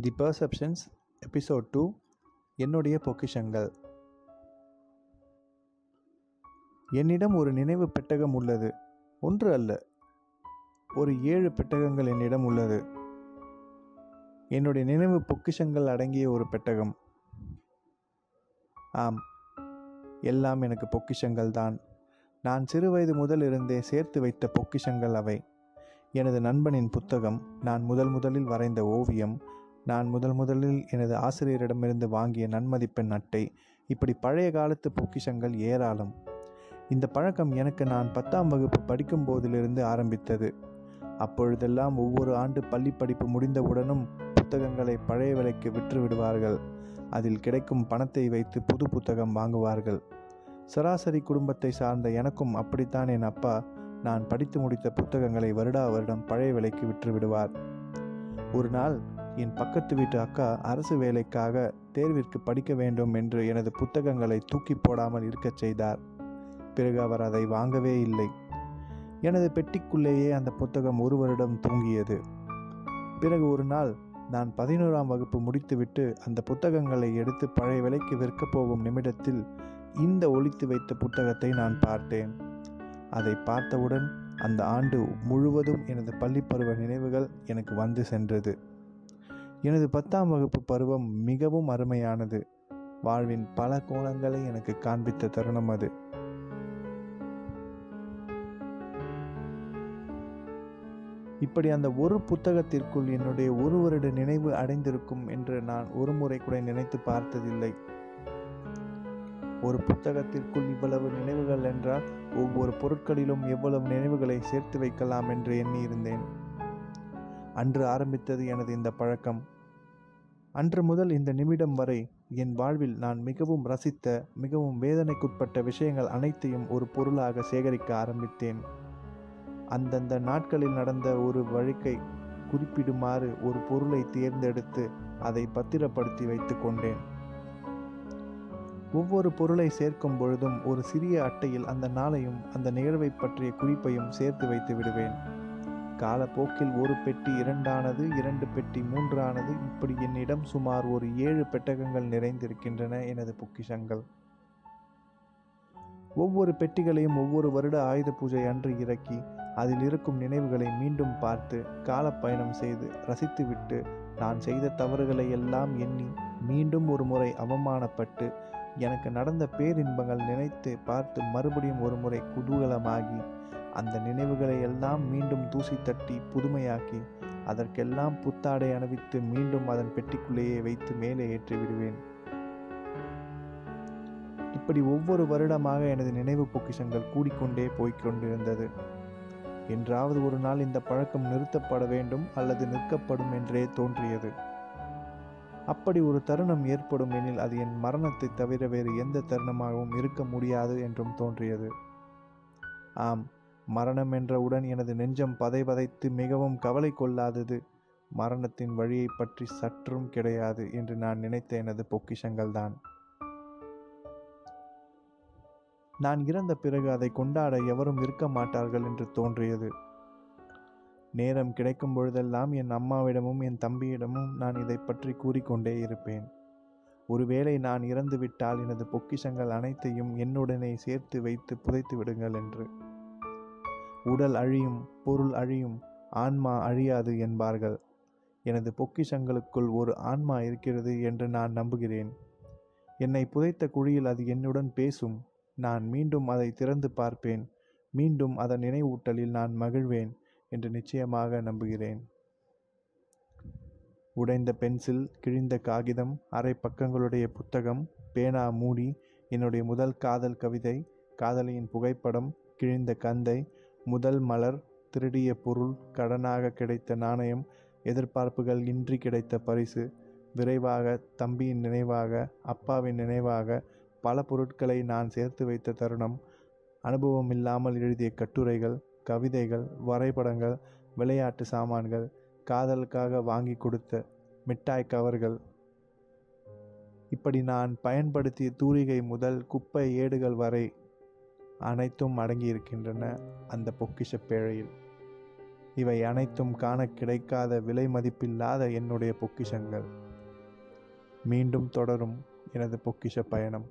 தி perceptions episode two என்னுடைய பொக்கிஷங்கள். என்னிடம் ஒரு நினைவு பெட்டகம் உள்ளது. ஒன்று அல்ல ஒரு ஏழு பெட்டகங்கள் என்னிடம் உள்ளது. என்னுடைய நினைவு பொக்கிஷங்கள் அடங்கிய ஒரு பெட்டகம். ஆம் எல்லாம் எனக்கு பொக்கிஷங்கள் தான். நான் சிறுவயது முதல் இருந்தே சேர்த்து வைத்த பொக்கிஷங்கள் அவை. எனது நண்பனின் புத்தகம் நான் முதல் முதலில் வரைந்த ஓவியம் நான் முதல் முதலில் எனது ஆசிரியரிடமிருந்து வாங்கிய நன்மதிப்பெண் அட்டை. இப்படி பழைய காலத்து பொக்கிஷங்கள் ஏராளம். இந்த பழக்கம் எனக்கு நான் பத்தாம் வகுப்பு படிக்கும் போதிலிருந்து ஆரம்பித்தது. அப்பொழுதெல்லாம் ஒவ்வொரு ஆண்டு பள்ளி படிப்பு முடிந்தவுடனும் புத்தகங்களை பழைய விலைக்கு விற்று விடுவார்கள் அதில் கிடைக்கும் பணத்தை வைத்து புது புத்தகம் வாங்குவார்கள். சராசரி குடும்பத்தை சார்ந்த எனக்கும் அப்படித்தான் என் அப்பா. நான் படித்து முடித்த புத்தகங்களை வருடா வருடம் பழைய விலைக்கு விற்று விடுவார் ஒரு நாள் என் பக்கத்து வீட்டு அக்கா அரசு வேலைக்காக தேர்விற்கு படிக்க வேண்டும் என்று எனது புத்தகங்களை தூக்கி போடாமல் இருக்கச் செய்தார். பிறகு அவர் அதை வாங்கவே இல்லை. எனது பெட்டிக்குள்ளேயே அந்த புத்தகம் ஒரு வருடம் தூங்கியது. பிறகு ஒரு நாள் நான் பதினோராம் வகுப்பு முடித்துவிட்டு அந்த புத்தகங்களை எடுத்து பழைய விலைக்கு விற்கப் போகும் நிமிடத்தில் இந்த ஒழித்து வைத்த புத்தகத்தை நான் பார்த்தேன். அதை பார்த்தவுடன் அந்த ஆண்டு முழுவதும் எனது பள்ளிப்பருவ நினைவுகள் எனக்கு வந்து சென்றது. எனது பத்தாம் வகுப்பு பருவம் மிகவும் அருமையானது. வாழ்வின் பல கோணங்களை எனக்கு காண்பித்த தருணம் அது. இப்படி அந்த ஒரு புத்தகத்திற்குள் என்னுடைய ஒரு வருட நினைவு அடைந்திருக்கும் என்று நான் ஒரு முறை கூட நினைத்து பார்த்ததில்லை. ஒரு புத்தகத்திற்குள் இவ்வளவு நினைவுகள் என்றால் ஒவ்வொரு பொருட்களிலும் எவ்வளவு நினைவுகளை சேர்த்து வைக்கலாம் என்று எண்ணியிருந்தேன். அன்று ஆரம்பித்தது எனது இந்த பழக்கம். அன்று முதல் இந்த நிமிடம் வரை என் வாழ்வில் நான் மிகவும் ரசித்த மிகவும் வேதனைக்குட்பட்ட விஷயங்கள் அனைத்தையும் ஒரு பொருளாக சேகரிக்க ஆரம்பித்தேன். அந்தந்த நாட்களில் நடந்த ஒரு வழக்கை குறிப்பிடுமாறு ஒரு பொருளை தேர்ந்தெடுத்து அதை பத்திரப்படுத்தி வைத்து கொண்டேன். ஒவ்வொரு பொருளை சேர்க்கும் பொழுதும் ஒரு சிறிய அட்டையில் அந்த நாளையும் அந்த நிகழ்வை பற்றிய குறிப்பையும் சேர்த்து வைத்து விடுவேன். காலப்போக்கில் ஒரு பெட்டி இரண்டானது இரண்டு பெட்டி மூன்றானது. இப்படி என்னிடம் சுமார் ஒரு ஏழு பெட்டகங்கள் நிறைந்திருக்கின்றன எனது பொக்கிஷங்கள். ஒவ்வொரு பெட்டிகளையும் ஒவ்வொரு வருட ஆயுத பூஜை அன்று இறக்கி அதில் இருக்கும் நினைவுகளை மீண்டும் பார்த்து காலப்பயணம் செய்து ரசித்துவிட்டு நான் செய்த தவறுகளை எல்லாம் எண்ணி மீண்டும் ஒரு முறை அவமானப்பட்டு எனக்கு நடந்த பேரின்பங்கள் நினைத்து பார்த்து மறுபடியும் ஒரு முறை குதூகலமாகி அந்த நினைவுகளை எல்லாம் மீண்டும் தூசி தட்டி புதுமையாக்கி அதற்கெல்லாம் புத்தாடை அணிவித்து மீண்டும் அதன் பெட்டிக்குள்ளேயே வைத்து மேலே ஏற்றி விடுவேன். இப்படி ஒவ்வொரு வருடமாக எனது நினைவு பொக்கிஷங்கள் கூடிக்கொண்டே போய்கொண்டிருந்தது என்றாவது ஒரு நாள் இந்த பழக்கம் நிறுத்தப்பட வேண்டும் அல்லது நிற்கப்படும் என்றே தோன்றியது. அப்படி ஒரு தருணம் ஏற்படும் எனில் அது என் மரணத்தை தவிர வேறு எந்த தருணமாகவும் இருக்க முடியாது என்றும் தோன்றியது. ஆம் மரணம் என்றவுடன் எனது நெஞ்சம் பதை பதைத்து மிகவும் கவலை கொள்ளாதது. மரணத்தின் வழியை பற்றி சற்றும் கிடையாது என்று நான் நினைத்த எனது பொக்கிஷங்கள்தான். நான் இறந்த பிறகு அதை கொண்டாட எவரும் இருக்க மாட்டார்கள் என்று தோன்றியது. நேரம் கிடைக்கும் பொழுதெல்லாம் என் அம்மாவிடமும் என் தம்பியிடமும் நான் இதை பற்றி கூறிக்கொண்டே இருப்பேன். ஒருவேளை நான் இறந்துவிட்டால் எனது பொக்கிஷங்கள் அனைத்தையும் என்னுடனே சேர்த்து வைத்து புதைத்து விடுங்கள் என்று. உடல் அழியும் பொருள் அழியும் ஆன்மா அழியாது என்பார்கள். எனது பொக்கிஷங்களுக்குள் ஒரு ஆன்மா இருக்கிறது என்று நான் நம்புகிறேன். என்னை புதைத்த குழியில் அது என்னுடன் பேசும். நான் மீண்டும் அதை திறந்து பார்ப்பேன். மீண்டும் அதன் நினைவூட்டலில் நான் மகிழ்வேன் என்று நிச்சயமாக நம்புகிறேன். உடைந்த பென்சில் கிழிந்த காகிதம் அரை பக்கங்களுடைய புத்தகம் பேனா மூடி என்னுடைய முதல் காதல் கவிதை காதலியின் புகைப்படம் கிழிந்த கந்தை முதல் மலர் திருடிய பொருள் கடனாக கிடைத்த நாணயம் எதிர்பார்ப்புகள் இன்றி கிடைத்த பரிசு. விரைவாக தம்பியின் நினைவாக அப்பாவின் நினைவாக பல பொருட்களை நான் சேர்த்து வைத்த தருணம். அனுபவம் இல்லாமல் எழுதிய கட்டுரைகள் கவிதைகள் வரைபடங்கள் விளையாட்டு சாமான்கள் காதலுக்காக வாங்கி கொடுத்த மிட்டாய் கவர்கள். இப்படி நான் பயன்படுத்திய தூரிகை முதல் குப்பை ஏடுகள் வரை அனைத்தும் அடங்கியிருக்கின்றன அந்த பொக்கிஷ பேழையில். இவை அனைத்தும் காண கிடைக்காத விலை மதிப்பில்லாத என்னுடைய பொக்கிஷங்கள். மீண்டும் தொடரும் எனது பொக்கிஷ பயணம்.